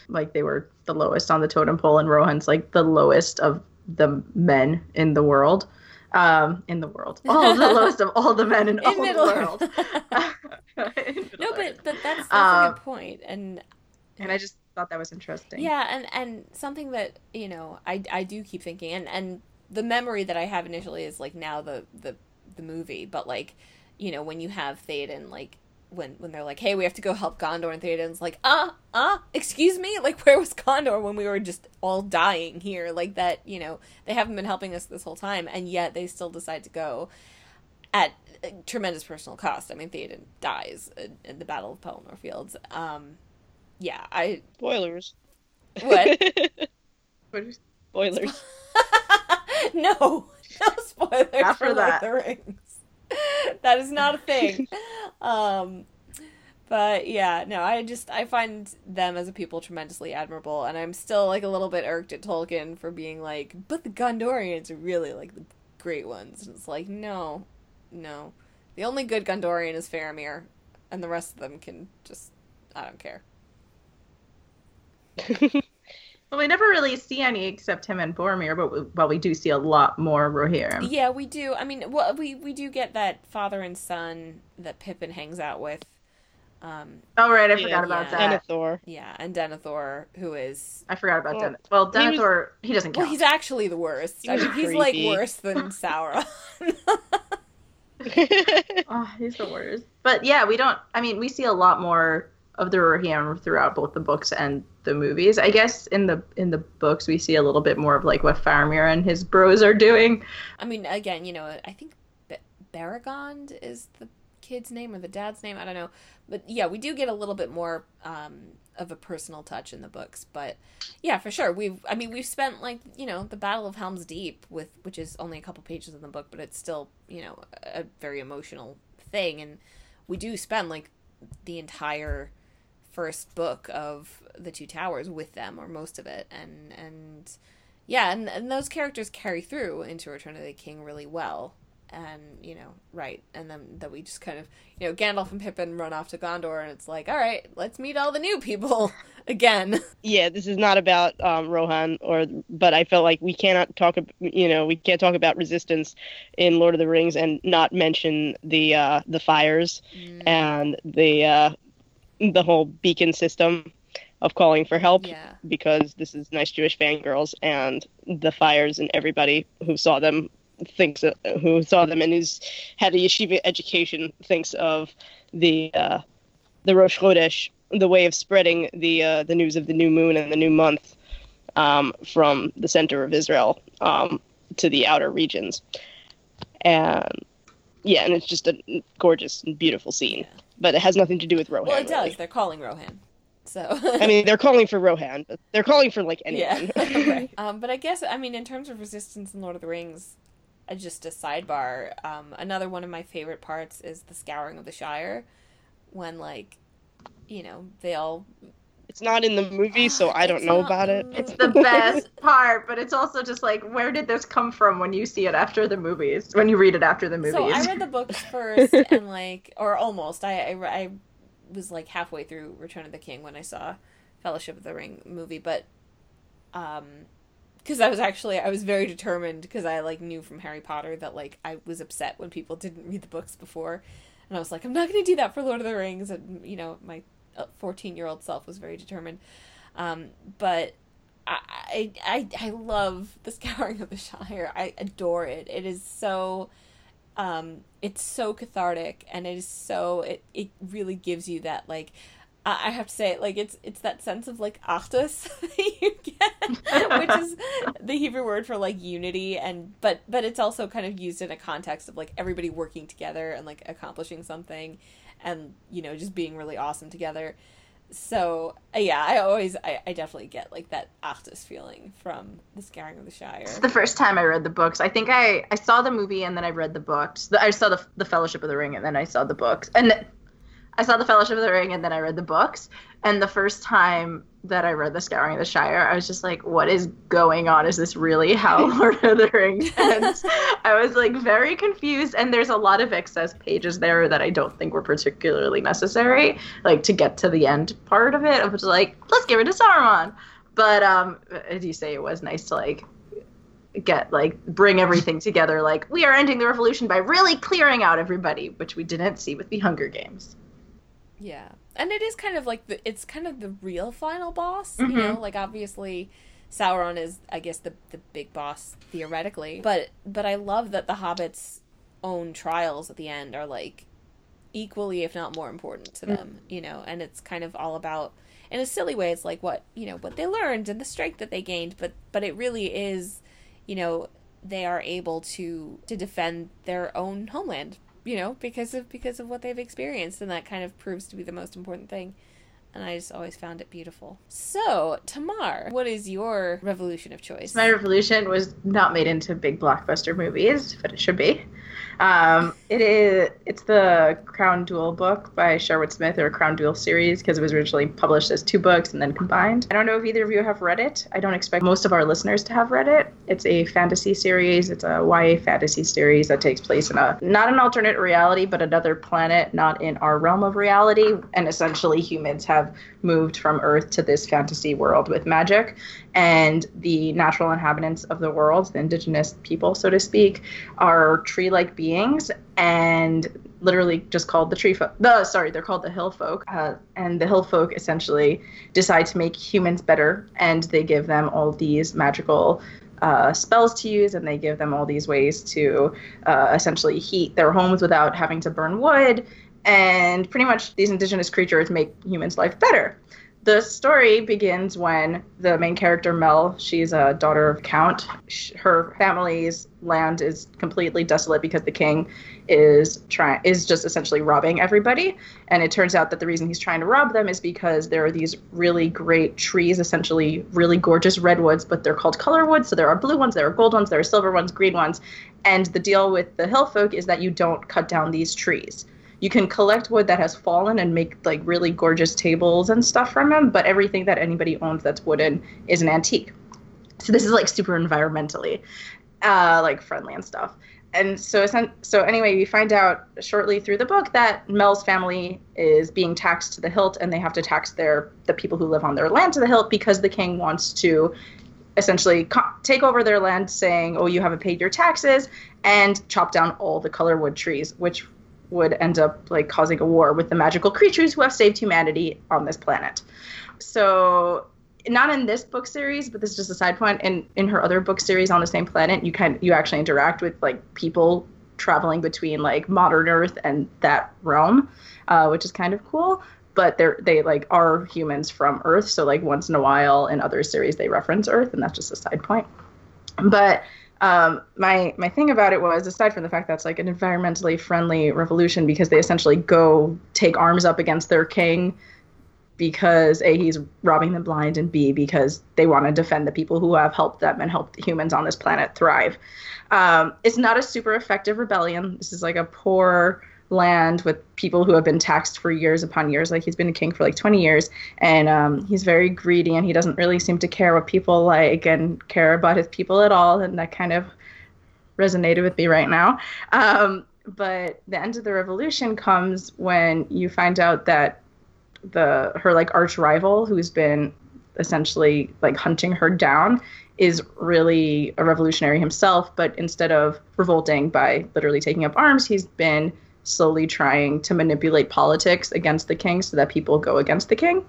Like they were the lowest on the totem pole, and Rohan's like the lowest of the men in the world um, in the world. All the lowest of all the men in, all Middle the world. No but but that's, that's a Um, good point and and I just thought that was interesting. Yeah, and and something that you know I I do keep thinking, and and the memory that I have initially is like now the the the movie, but like you know when you have Theoden like. When, when they're like, hey, we have to go help Gondor, and Theoden's like, uh, uh, excuse me? Like, where was Gondor when we were just all dying here? Like, that, you know, they haven't been helping us this whole time, and yet they still decide to go at uh, tremendous personal cost. I mean, Theoden dies in, in the Battle of Pelennor Fields. Um, yeah, I, Spoilers. What? Spoilers. no, no spoilers Not for for Lord of the Rings. that is not a thing. um, but yeah, no, I just I find them as a people tremendously admirable, and I'm still like a little bit irked at Tolkien for being like, but the Gondorians are really like the great ones. And it's like, no, no, the only good Gondorian is Faramir, and the rest of them can just I don't care. Well, we never really see any except him and Boromir, but we, well, we do see a lot more Rohirrim. Yeah, we do. I mean, well, we we do get that father and son that Pippin hangs out with. Um, Oh right, I Yeah, forgot about yeah. that. Denethor. yeah, and Denethor, who is I forgot about Oh, Denethor. Well, he was- Denethor, he, doesn't care. well, he's actually the worst. He I was mean, he's like worse than Sauron. Oh, he's the worst. But yeah, we don't. I mean, we see a lot more of the Rohirrim throughout both the books and the movies. I guess in the in the books we see a little bit more of like what Faramir and his bros are doing. I mean, again, you know, I think Beregond is the kid's name or the dad's name. I don't know, but yeah, we do get a little bit more um, of a personal touch in the books. But yeah, for sure, we've. I mean, we've spent like you know the Battle of Helm's Deep with which is only a couple pages in the book, but it's still you know a very emotional thing, and we do spend like the entire first book of the Two Towers with them, or most of it, and and yeah, and and those characters carry through into Return of the King really well and you know right and then that we just kind of you know gandalf and pippin run off to gondor and it's like all right let's meet all the new people again yeah this is not about um, rohan or but i felt like we cannot talk you know we can't talk about resistance in lord of the rings and not mention the uh the fires mm. and the uh the whole beacon system of calling for help yeah. because this is nice Jewish fangirls and the fires and everybody who saw them thinks uh, who saw them and who's had a yeshiva education thinks of the uh, the Rosh Chodesh, the way of spreading the uh, the news of the new moon and the new month um, from the center of Israel um, to the outer regions, and yeah, and it's just a gorgeous and beautiful scene. Yeah. But it has nothing to do with Rohan. Well, it does. Really. They're calling Rohan. So I mean, they're calling for Rohan, but they're calling for like anyone. Yeah. um, but I guess I mean, in terms of resistance in Lord of the Rings, just a sidebar. Um, another one of my favorite parts is the scouring of the Shire, when like, you know, they all. It's not in the movie, so I don't know about it. It's the best part, but it's also just like, where did this come from when you see it after the movies? When you read it after the movies? So I read the books first, and like, or almost. I, I, I was like halfway through Return of the King when I saw Fellowship of the Ring movie, but um because I was actually I was very determined because I like knew from Harry Potter that like I was upset when people didn't read the books before, and I was like I'm not going to do that for Lord of the Rings, and you know my uh, fourteen year old self was very determined, um, but. I, I I love the Scouring of the Shire. I adore it. It is so um it's so cathartic and it is so it it really gives you that like I have to say, like it's it's that sense of like achdus that you get, which is the Hebrew word for like unity, and but but it's also kind of used in a context of like everybody working together and like accomplishing something, and you know just being really awesome together. So uh, yeah, I always I, I definitely get like that achdus feeling from the Scouring of the Shire. It's the first time I read the books. I think I I saw the movie and then I read the books. I saw the the Fellowship of the Ring and then I saw the books and I saw the Fellowship of the Ring and then I read the books. And the first time that I read The Scouring of the Shire, I was just like, what is going on? Is this really how Lord of the Rings ends? I was like very confused. And there's a lot of excess pages there that I don't think were particularly necessary, like to get to the end part of it. I was like, let's get rid of Saruman. But um, as you say, it was nice to like get like bring everything together like we are ending the revolution by really clearing out everybody which we didn't see with the hunger games yeah. And it is kind of like the it's kind of the real final boss, mm-hmm. you know, like obviously Sauron is I guess the the big boss theoretically, but but I love that the hobbits own trials at the end are like equally if not more important to mm. them, mm-hmm. you know, and it's kind of all about in a silly way it's like what, you know, what they learned and the strength that they gained, but but it really is, you know, they are able to to defend their own homeland you know, because of because of what they've experienced, and that kind of proves to be the most important thing. And I just always found it beautiful. So, Tamar, what is your revolution of choice? My revolution was not made into big blockbuster movies, but it should be. Um, it is. It's the Crown Duel book by Sherwood Smith, or Crown Duel series, because it was originally published as two books and then combined. I don't know if either of you have read it. I don't expect most of our listeners to have read it. It's a fantasy series. It's a YA fantasy series that takes place in a not an alternate reality, but another planet, not in our realm of reality. And essentially, humans have moved from Earth to this fantasy world with magic and the natural inhabitants of the world, the indigenous people, so to speak, are tree-like beings and literally just called the tree folk. The sorry, they're called the hill folk, uh, and the hill folk essentially decide to make humans better, and they give them all these magical. Uh, spells to use, and they give them all these ways to uh, essentially heat their homes without having to burn wood. And pretty much these indigenous creatures make humans' life better the story begins when the main character Mel, she's a daughter of Count. Her family's land is completely desolate because the king is trying is just essentially robbing everybody. And it turns out that the reason he's trying to rob them is because there are these really great trees, essentially really gorgeous redwoods, but they're called color woods. So there are blue ones, there are gold ones, there are silver ones, green ones. And the deal with the hill folk is that you don't cut down these trees you can collect wood that has fallen and make like really gorgeous tables and stuff from them, but everything that anybody owns that's wooden is an antique. So this is like super environmentally uh, like friendly and stuff. And so so anyway, we find out shortly through the book that Mel's family is being taxed to the hilt, and they have to tax their the people who live on their land to the hilt because the king wants to essentially co- take over their land, saying, "Oh, you haven't paid your taxes," and chop down all the colorwood trees, which would end up like causing a war with the magical creatures who have saved humanity on this planet. So not in this book series, but this is just a side point. In in her other book series on the same planet, you kind you actually interact with like people traveling between like modern Earth and that realm, uh, which is kind of cool. But they're they like are humans from Earth, so like once in a while in other series they reference Earth, and that's just a side point. But um, my my thing about it was aside from the fact that it's like an environmentally friendly revolution because they essentially go take arms up against their king because a he's robbing them blind and b because they want to defend the people who have helped them and helped humans on this planet thrive. Um, it's not a super effective rebellion. This is like a poor land with people who have been taxed for years upon years. Like he's been a king for like 20 years and um, he's very greedy and he doesn't really seem to care what people like and care about his people at all and that kind of resonated with me right now. Um, but the end of the revolution comes when you find out that the her like arch rival who's been essentially like hunting her down is really a revolutionary himself but instead of revolting by literally taking up arms he's been slowly trying to manipulate politics against the king so that people go against the king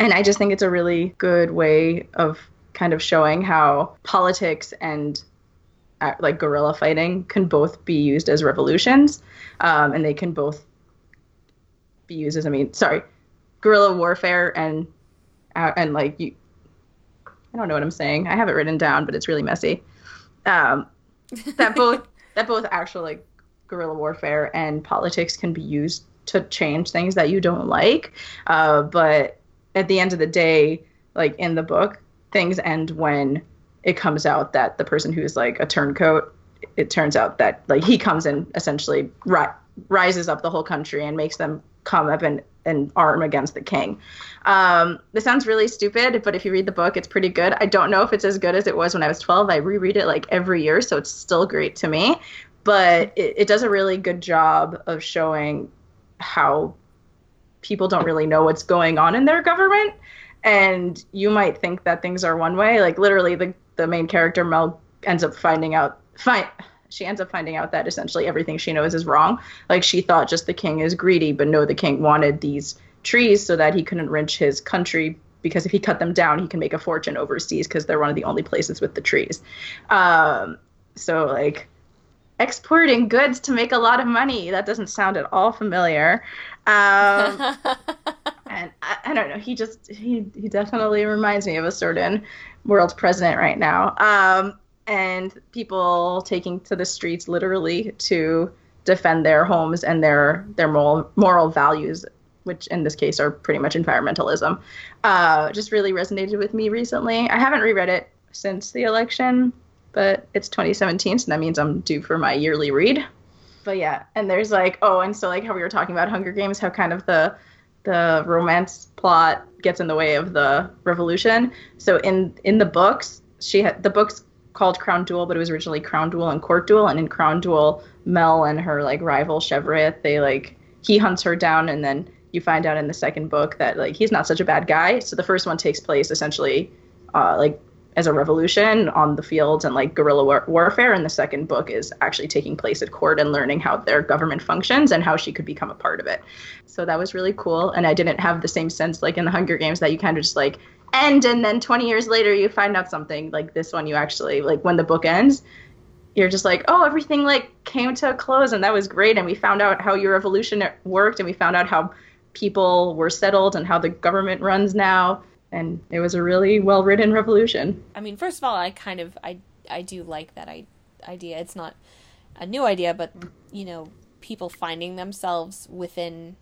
and i just think it's a really good way of kind of showing how politics and uh, like guerrilla fighting can both be used as revolutions um, and they can both be used as I mean, sorry, guerrilla warfare and uh, and like you. I don't know what I'm saying. I have it written down, but it's really messy. Um, that both that both actual like guerrilla warfare and politics can be used to change things that you don't like. Uh, but at the end of the day, like in the book, things end when it comes out that the person who's like a turncoat, it turns out that like he comes in essentially ri- rises up the whole country and makes them come up and, and arm against the king. Um, this sounds really stupid, but if you read the book, it's pretty good. I don't know if it's as good as it was when I was 12. I reread it like every year, so it's still great to me. But it, it does a really good job of showing how people don't really know what's going on in their government. And you might think that things are one way. Like literally, the, the main character, Mel, ends up finding out. Find, she ends up finding out that essentially everything she knows is wrong. Like she thought just the king is greedy, but no, the king wanted these trees so that he couldn't wrench his country because if he cut them down, he can make a fortune overseas because they're one of the only places with the trees. Um, so like exporting goods to make a lot of money. That doesn't sound at all familiar. Um, and I, I, don't know. He just he he definitely reminds me of a certain world president right now. Um, and people taking to the streets literally to defend their homes and their their moral moral values which in this case are pretty much environmentalism uh, just really resonated with me recently i haven't reread it since the election but it's 2017 so that means i'm due for my yearly read but yeah and there's like oh and so like how we were talking about hunger games how kind of the the romance plot gets in the way of the revolution so in in the books she had the books called Crown Duel, but it was originally Crown Duel and Court Duel. And in Crown Duel, Mel and her like rival Shevraeth, they like he hunts her down, and then you find out in the second book that like he's not such a bad guy. So the first one takes place essentially uh, like as a revolution on the fields and like guerrilla war- warfare, and the second book is actually taking place at court and learning how their government functions and how she could become a part of it. So that was really cool, and I didn't have the same sense like in the Hunger Games that you kind of just like end and then 20 years later you find out something like this one you actually like when the book ends you're just like oh everything like came to a close and that was great and we found out how your revolution worked and we found out how people were settled and how the government runs now and it was a really well written revolution i mean first of all i kind of i i do like that I, idea it's not a new idea but you know people finding themselves within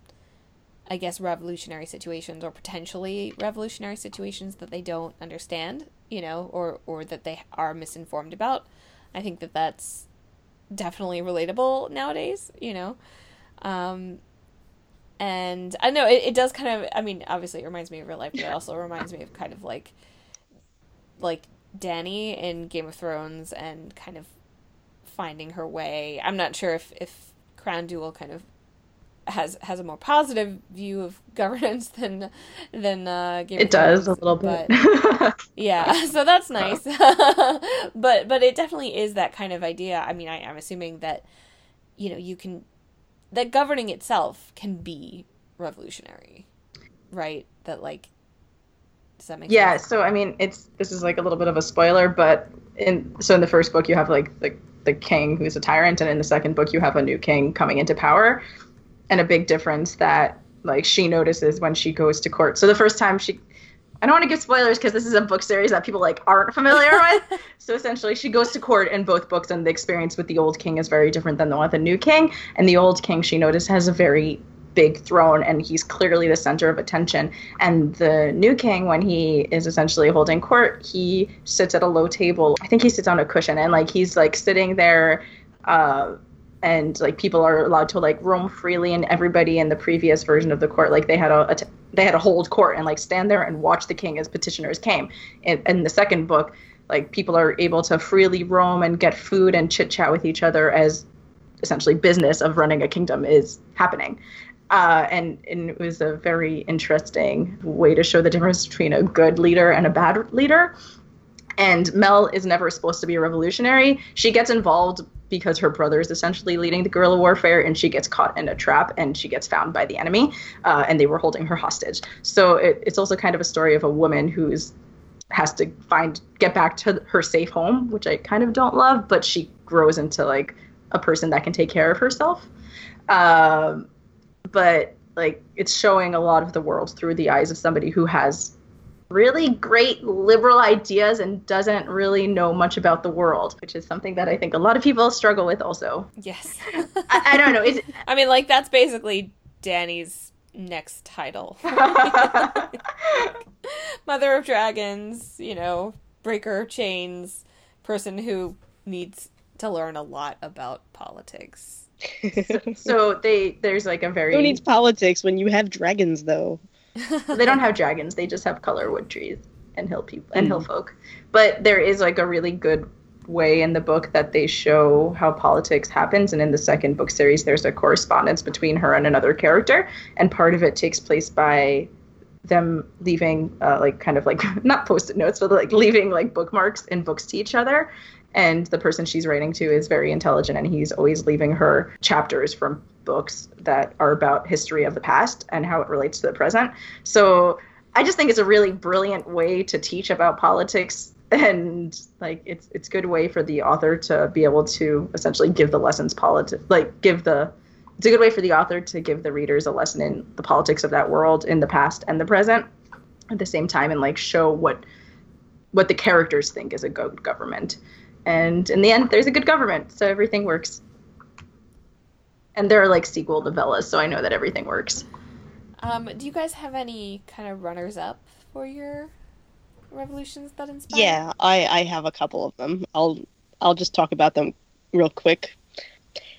I guess, revolutionary situations or potentially revolutionary situations that they don't understand, you know, or, or that they are misinformed about. I think that that's definitely relatable nowadays, you know. Um, and I know it, it does kind of. I mean, obviously, it reminds me of real life, but it also reminds me of kind of like, like Dany in Game of Thrones, and kind of finding her way. I'm not sure if if Crown Duel kind of has has a more positive view of governance than than uh, Game it does Thrones, a little bit. But, yeah, so that's nice. but but it definitely is that kind of idea. I mean, I, I'm assuming that you know you can that governing itself can be revolutionary, right? That like does that make yeah, sense? so I mean, it's this is like a little bit of a spoiler, but in so in the first book you have like the the king who's a tyrant, and in the second book you have a new king coming into power, and a big difference that like she notices when she goes to court. So the first time she I don't want to give spoilers because this is a book series that people like aren't familiar with. So essentially, she goes to court in both books, and the experience with the old king is very different than the one with the new king. And the old king, she noticed, has a very big throne, and he's clearly the center of attention. And the new king, when he is essentially holding court, he sits at a low table. I think he sits on a cushion, and like he's like sitting there. Uh, and like people are allowed to like roam freely and everybody in the previous version of the court like they had a, a t- they had to hold court and like stand there and watch the king as petitioners came. In, in the second book like people are able to freely roam and get food and chit chat with each other as essentially business of running a kingdom is happening. Uh, and, and it was a very interesting way to show the difference between a good leader and a bad leader. And Mel is never supposed to be a revolutionary. She gets involved because her brother is essentially leading the guerrilla warfare, and she gets caught in a trap and she gets found by the enemy, uh, and they were holding her hostage. So it, it's also kind of a story of a woman who's has to find get back to her safe home, which I kind of don't love, but she grows into like a person that can take care of herself. Um, but like it's showing a lot of the world through the eyes of somebody who has really great liberal ideas and doesn't really know much about the world, which is something that I think a lot of people struggle with also. Yes. I, I, don't know. Is I mean, like, that's basically Dany's next title. Mother of Dragons, you know, breaker of chains, person who needs to learn a lot about politics. so, so they there's like a very who needs politics when you have dragons though they don't have dragons. They just have color wood trees and hill people and mm. hill folk. But there is like a really good way in the book that they show how politics happens and in the second book series there's a correspondence between her and another character and part of it takes place by them leaving uh, like kind of like not post-it notes but like leaving like bookmarks in books to each other and the person she's writing to is very intelligent and he's always leaving her chapters from books that are about history of the past and how it relates to the present. So I just think it's a really brilliant way to teach about politics and like it's it's a good way for the author to be able to essentially give the lessons politics like give the it's a good way for the author to give the readers a lesson in the politics of that world in the past and the present at the same time and like show what what the characters think is a good government and in the end there's a good government so everything works and there are like sequel novellas, so I know that everything works. Um, do you guys have any kind of runners up for your revolutions that inspire? Yeah, I I have a couple of them. I'll I'll just talk about them real quick.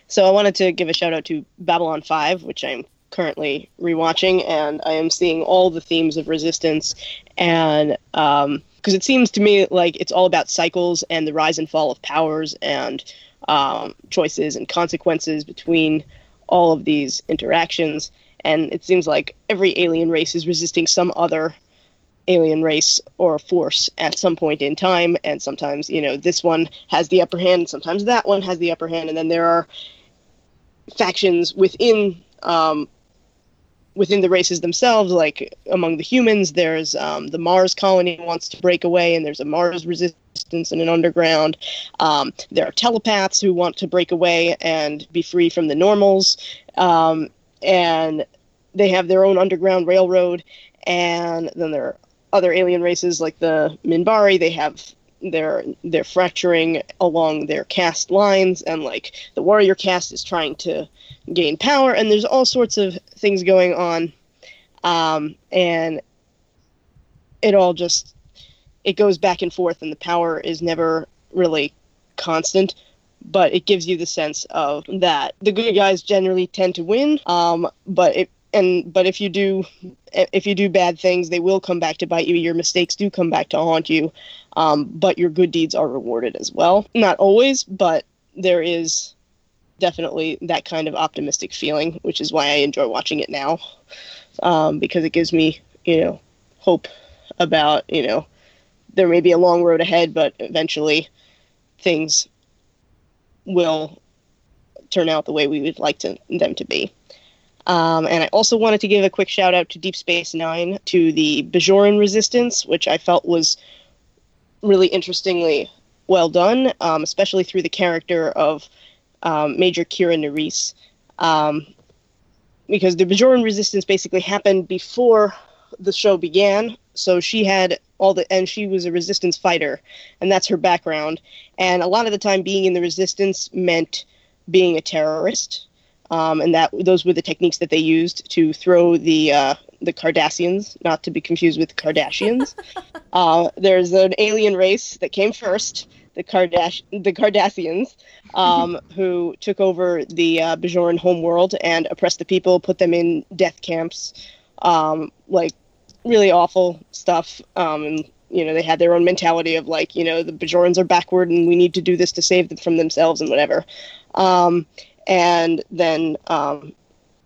So I wanted to give a shout out to Babylon 5, which I'm currently rewatching, and I am seeing all the themes of resistance, and um, because it seems to me like it's all about cycles and the rise and fall of powers and um, choices and consequences between all of these interactions. And it seems like every alien race is resisting some other alien race or force at some point in time. And sometimes, you know, this one has the upper hand, sometimes that one has the upper hand. And then there are factions within um, within the races themselves, like among the humans, there's um, the Mars colony wants to break away, and there's a Mars resistance and an underground. Um, there are telepaths who want to break away and be free from the normals, um, and they have their own underground railroad. And then there are other alien races like the Minbari. They have they're they're fracturing along their caste lines, and like the warrior caste is trying to gain power, and there's all sorts of things going on, um, and it all just it goes back and forth, and the power is never really constant. but it gives you the sense of that the good guys generally tend to win. Um, but it and but if you do if you do bad things, they will come back to bite you. Your mistakes do come back to haunt you. Um, but your good deeds are rewarded as well. Not always, but there is definitely that kind of optimistic feeling, which is why I enjoy watching it now, um, because it gives me, you know, hope about, you know, there may be a long road ahead, but eventually things will turn out the way we would like to, them to be. Um, and I also wanted to give a quick shout out to Deep Space Nine, to the Bajoran Resistance, which I felt was really interestingly well done, um, especially through the character of um, Major Kira Nerys. Um, because the Bajoran resistance basically happened before the show began. So she had all the, and she was a resistance fighter, and that's her background. And a lot of the time, being in the resistance meant being a terrorist. Um, and that those were the techniques that they used to throw the uh, the Cardassians, not to be confused with the Kardashians. uh, there's an alien race that came first, the Kardash the Cardassians, um, who took over the uh, Bajoran homeworld and oppressed the people, put them in death camps, um, like really awful stuff. Um, and you know they had their own mentality of like you know the Bajorans are backward and we need to do this to save them from themselves and whatever. And then um,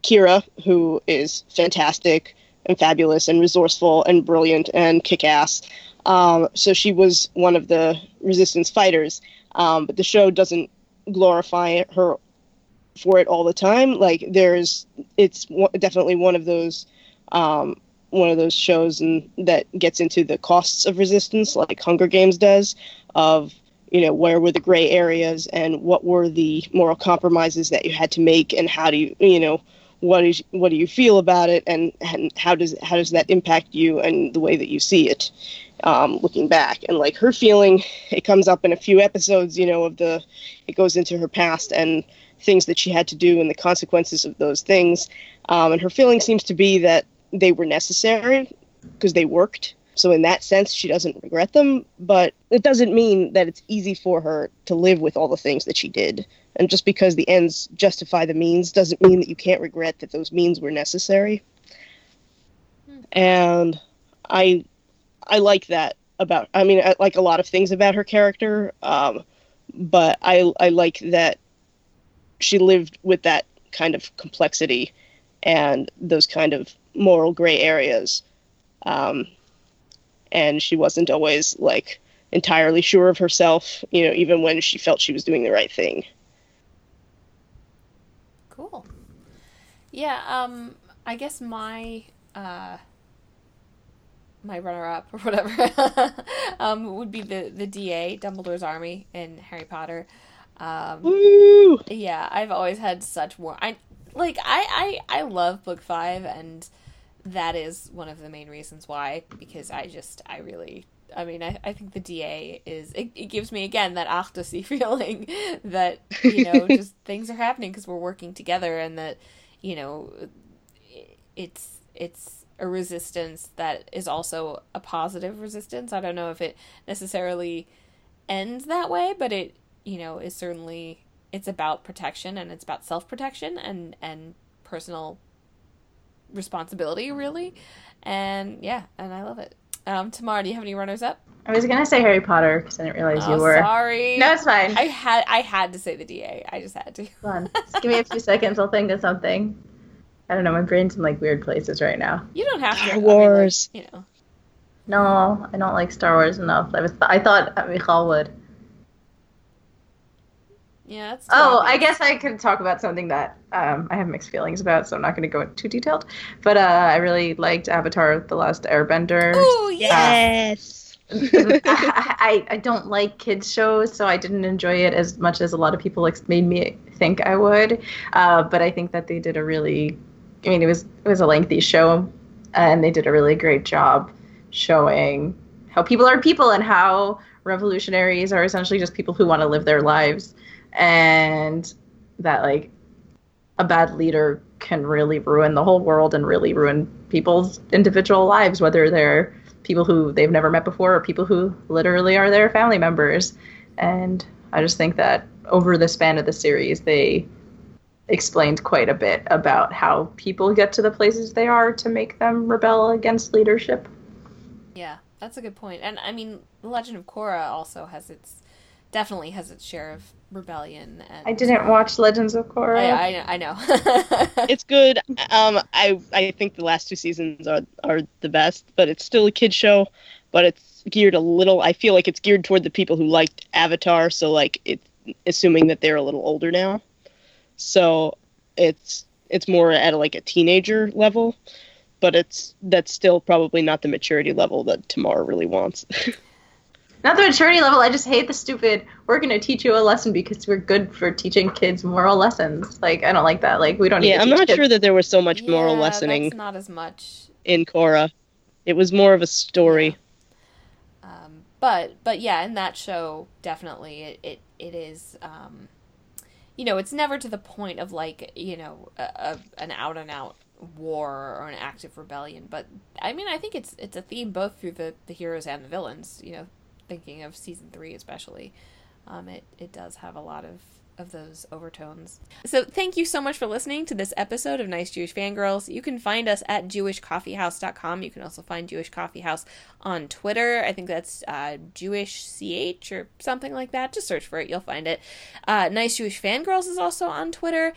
Kira, who is fantastic and fabulous and resourceful and brilliant and kick ass. Um, so she was one of the resistance fighters, um, but the show doesn't glorify her for it all the time. Like there's, it's definitely one of those, um, one of those shows and that gets into the costs of resistance, like Hunger Games does, of you know where were the gray areas and what were the moral compromises that you had to make and how do you you know what is what do you feel about it and, and how does how does that impact you and the way that you see it? Um, looking back and like her feeling it comes up in a few episodes you know of the it goes into her past and things that she had to do and the consequences of those things. Um, and her feeling seems to be that they were necessary because they worked so in that sense she doesn't regret them but it doesn't mean that it's easy for her to live with all the things that she did and just because the ends justify the means doesn't mean that you can't regret that those means were necessary and i I like that about. I mean, I like a lot of things about her character, um, but I I like that she lived with that kind of complexity and those kind of moral gray areas, um, and she wasn't always like entirely sure of herself. You know, even when she felt she was doing the right thing. Cool. Yeah. Um. I guess my. Uh my runner up or whatever um, would be the the DA Dumbledore's army in Harry Potter. Um, Woo! Yeah, I've always had such war. I like I, I I love book five, and that is one of the main reasons why. Because I just I really I mean I, I think the DA is it, it gives me again that Achtersea feeling that you know just things are happening because we're working together and that you know it's it's a resistance that is also a positive resistance. I don't know if it necessarily ends that way, but it, you know, is certainly it's about protection and it's about self-protection and and personal responsibility really. And yeah, and I love it. Um Tamara, do you have any runners up? I was gonna say Harry Potter because I didn't realize oh, you were. Sorry. No, it's fine. I had I had to say the DA. I just had to. Come on, just give me a few seconds. I'll think of something. I don't know. My brain's in like weird places right now. You don't have Star to. Wars. I mean, like, you know. No, I don't like Star Wars enough. I was. Th- I thought Michal would. Yeah. That's oh, I guess I could talk about something that um, I have mixed feelings about, so I'm not going to go into too detailed. But uh, I really liked Avatar: The Last Airbender. Oh yes. I, I, I don't like kids shows, so I didn't enjoy it as much as a lot of people made me think I would. Uh, but I think that they did a really I mean, it was it was a lengthy show, and they did a really great job showing how people are people and how revolutionaries are essentially just people who want to live their lives, and that like a bad leader can really ruin the whole world and really ruin people's individual lives, whether they're people who they've never met before or people who literally are their family members. And I just think that over the span of the series, they explained quite a bit about how people get to the places they are to make them rebel against leadership. Yeah, that's a good point. And I mean, The Legend of Korra also has its definitely has its share of rebellion. And I didn't watch Legends of Korra. I, I, I know. it's good. Um, I I think the last two seasons are are the best, but it's still a kid show. But it's geared a little. I feel like it's geared toward the people who liked Avatar. So like it's assuming that they're a little older now. So it's it's more at like a teenager level, but it's that's still probably not the maturity level that Tamar really wants. not the maturity level. I just hate the stupid. We're gonna teach you a lesson because we're good for teaching kids moral lessons. Like I don't like that. Like we don't. Need to Yeah, I'm not kids. sure that there was so much yeah, moral lessoning. not as much in Korra. It was more of a story. Yeah. Um, but but yeah, in that show, definitely it it, it is. Um, you know, it's never to the point of like you know a, a an out and out war or an active rebellion. But I mean, I think it's it's a theme both through the the heroes and the villains. You know, thinking of season three especially, um, it it does have a lot of of those overtones. So thank you so much for listening to this episode of Nice Jewish Fangirls. You can find us at jewishcoffeehouse.com. You can also find Jewish Coffee House on Twitter. I think that's uh, Jewish CH or something like that. Just search for it, you'll find it. Uh, nice Jewish Fangirls is also on Twitter.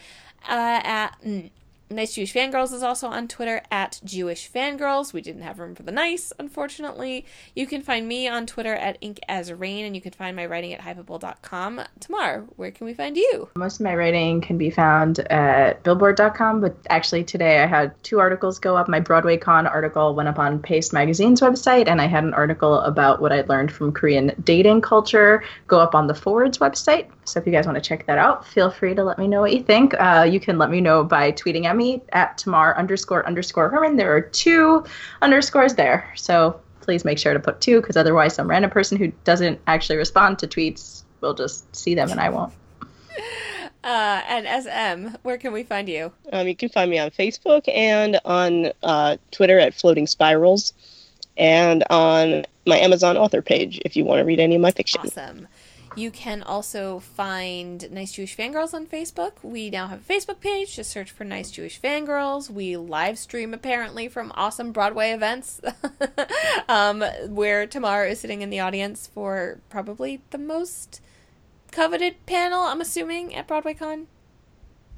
Uh, at mm, Nice Jewish Fangirls is also on Twitter at Jewish Fangirls. We didn't have room for the nice, unfortunately. You can find me on Twitter at Ink as Rain, and you can find my writing at hypable.com. Tamar, where can we find you? Most of my writing can be found at billboard.com, but actually today I had two articles go up. My Broadway Con article went up on Paste Magazine's website, and I had an article about what I learned from Korean dating culture go up on the Forwards website. So if you guys want to check that out, feel free to let me know what you think. Uh, you can let me know by tweeting at me at Tamar underscore underscore Herman. There are two underscores there. So please make sure to put two because otherwise some random person who doesn't actually respond to tweets will just see them and I won't. Uh, and SM, where can we find you? Um, you can find me on Facebook and on uh, Twitter at Floating Spirals and on my Amazon author page if you want to read any of my fiction. Awesome. You can also find Nice Jewish Fangirls on Facebook. We now have a Facebook page. Just search for Nice Jewish Fangirls. We live stream apparently from awesome Broadway events um, where Tamar is sitting in the audience for probably the most coveted panel, I'm assuming, at BroadwayCon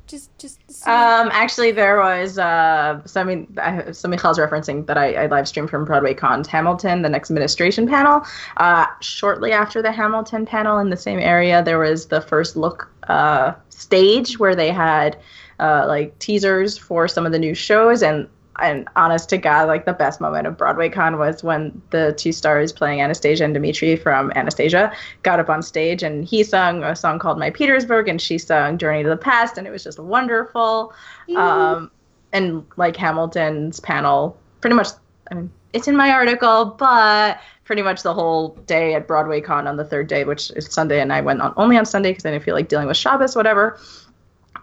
just just um actually there was uh so i mean so michal's referencing that i, I live streamed from broadway cons hamilton the next administration panel. Uh shortly after the hamilton panel in the same area there was the first look uh stage where they had uh like teasers for some of the new shows and and honest to God, like the best moment of Broadway Con was when the two stars playing Anastasia and Dimitri from Anastasia got up on stage and he sung a song called My Petersburg and she sung Journey to the Past and it was just wonderful. Um, and like Hamilton's panel, pretty much, I mean, it's in my article, but pretty much the whole day at Broadway Con on the third day, which is Sunday, and I went on only on Sunday because I didn't feel like dealing with Shabbos, whatever.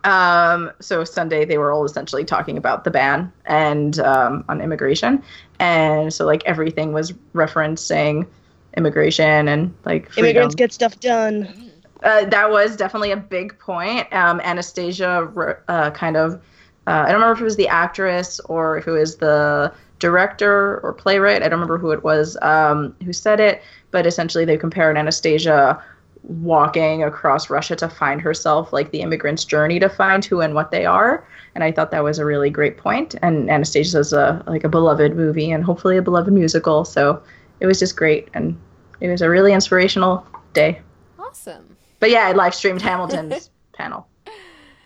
Um, so Sunday they were all essentially talking about the ban and um, on immigration, and so like everything was referencing immigration and like freedom. immigrants get stuff done. Uh, that was definitely a big point. Um, Anastasia uh, kind of, uh, I don't remember if it was the actress or if it was the director or playwright. I don't remember who it was um, who said it, but essentially they compared Anastasia walking across Russia to find herself, like the immigrant's journey to find who and what they are. And I thought that was a really great point. And Anastasia is a like a beloved movie and hopefully a beloved musical. So it was just great, and it was a really inspirational day. Awesome. But yeah, I live streamed Hamilton's panel.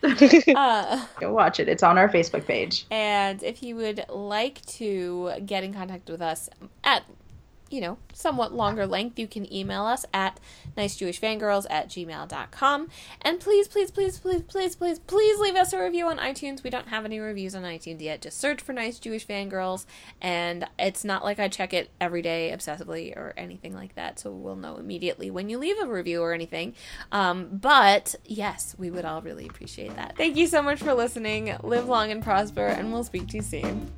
uh, Go watch it. It's on our Facebook page. And if you would like to get in contact with us at you know, somewhat longer length, you can email us at nicejewishfangirls at gmail.com. And please, please, please, please, please, please, please leave us a review on iTunes. We don't have any reviews on iTunes yet. Just search for Nice Jewish Fangirls. And it's not like I check it every day obsessively or anything like that. So we'll know immediately when you leave a review or anything. Um, but yes, we would all really appreciate that. Thank you so much for listening. Live long and prosper, and we'll speak to you soon.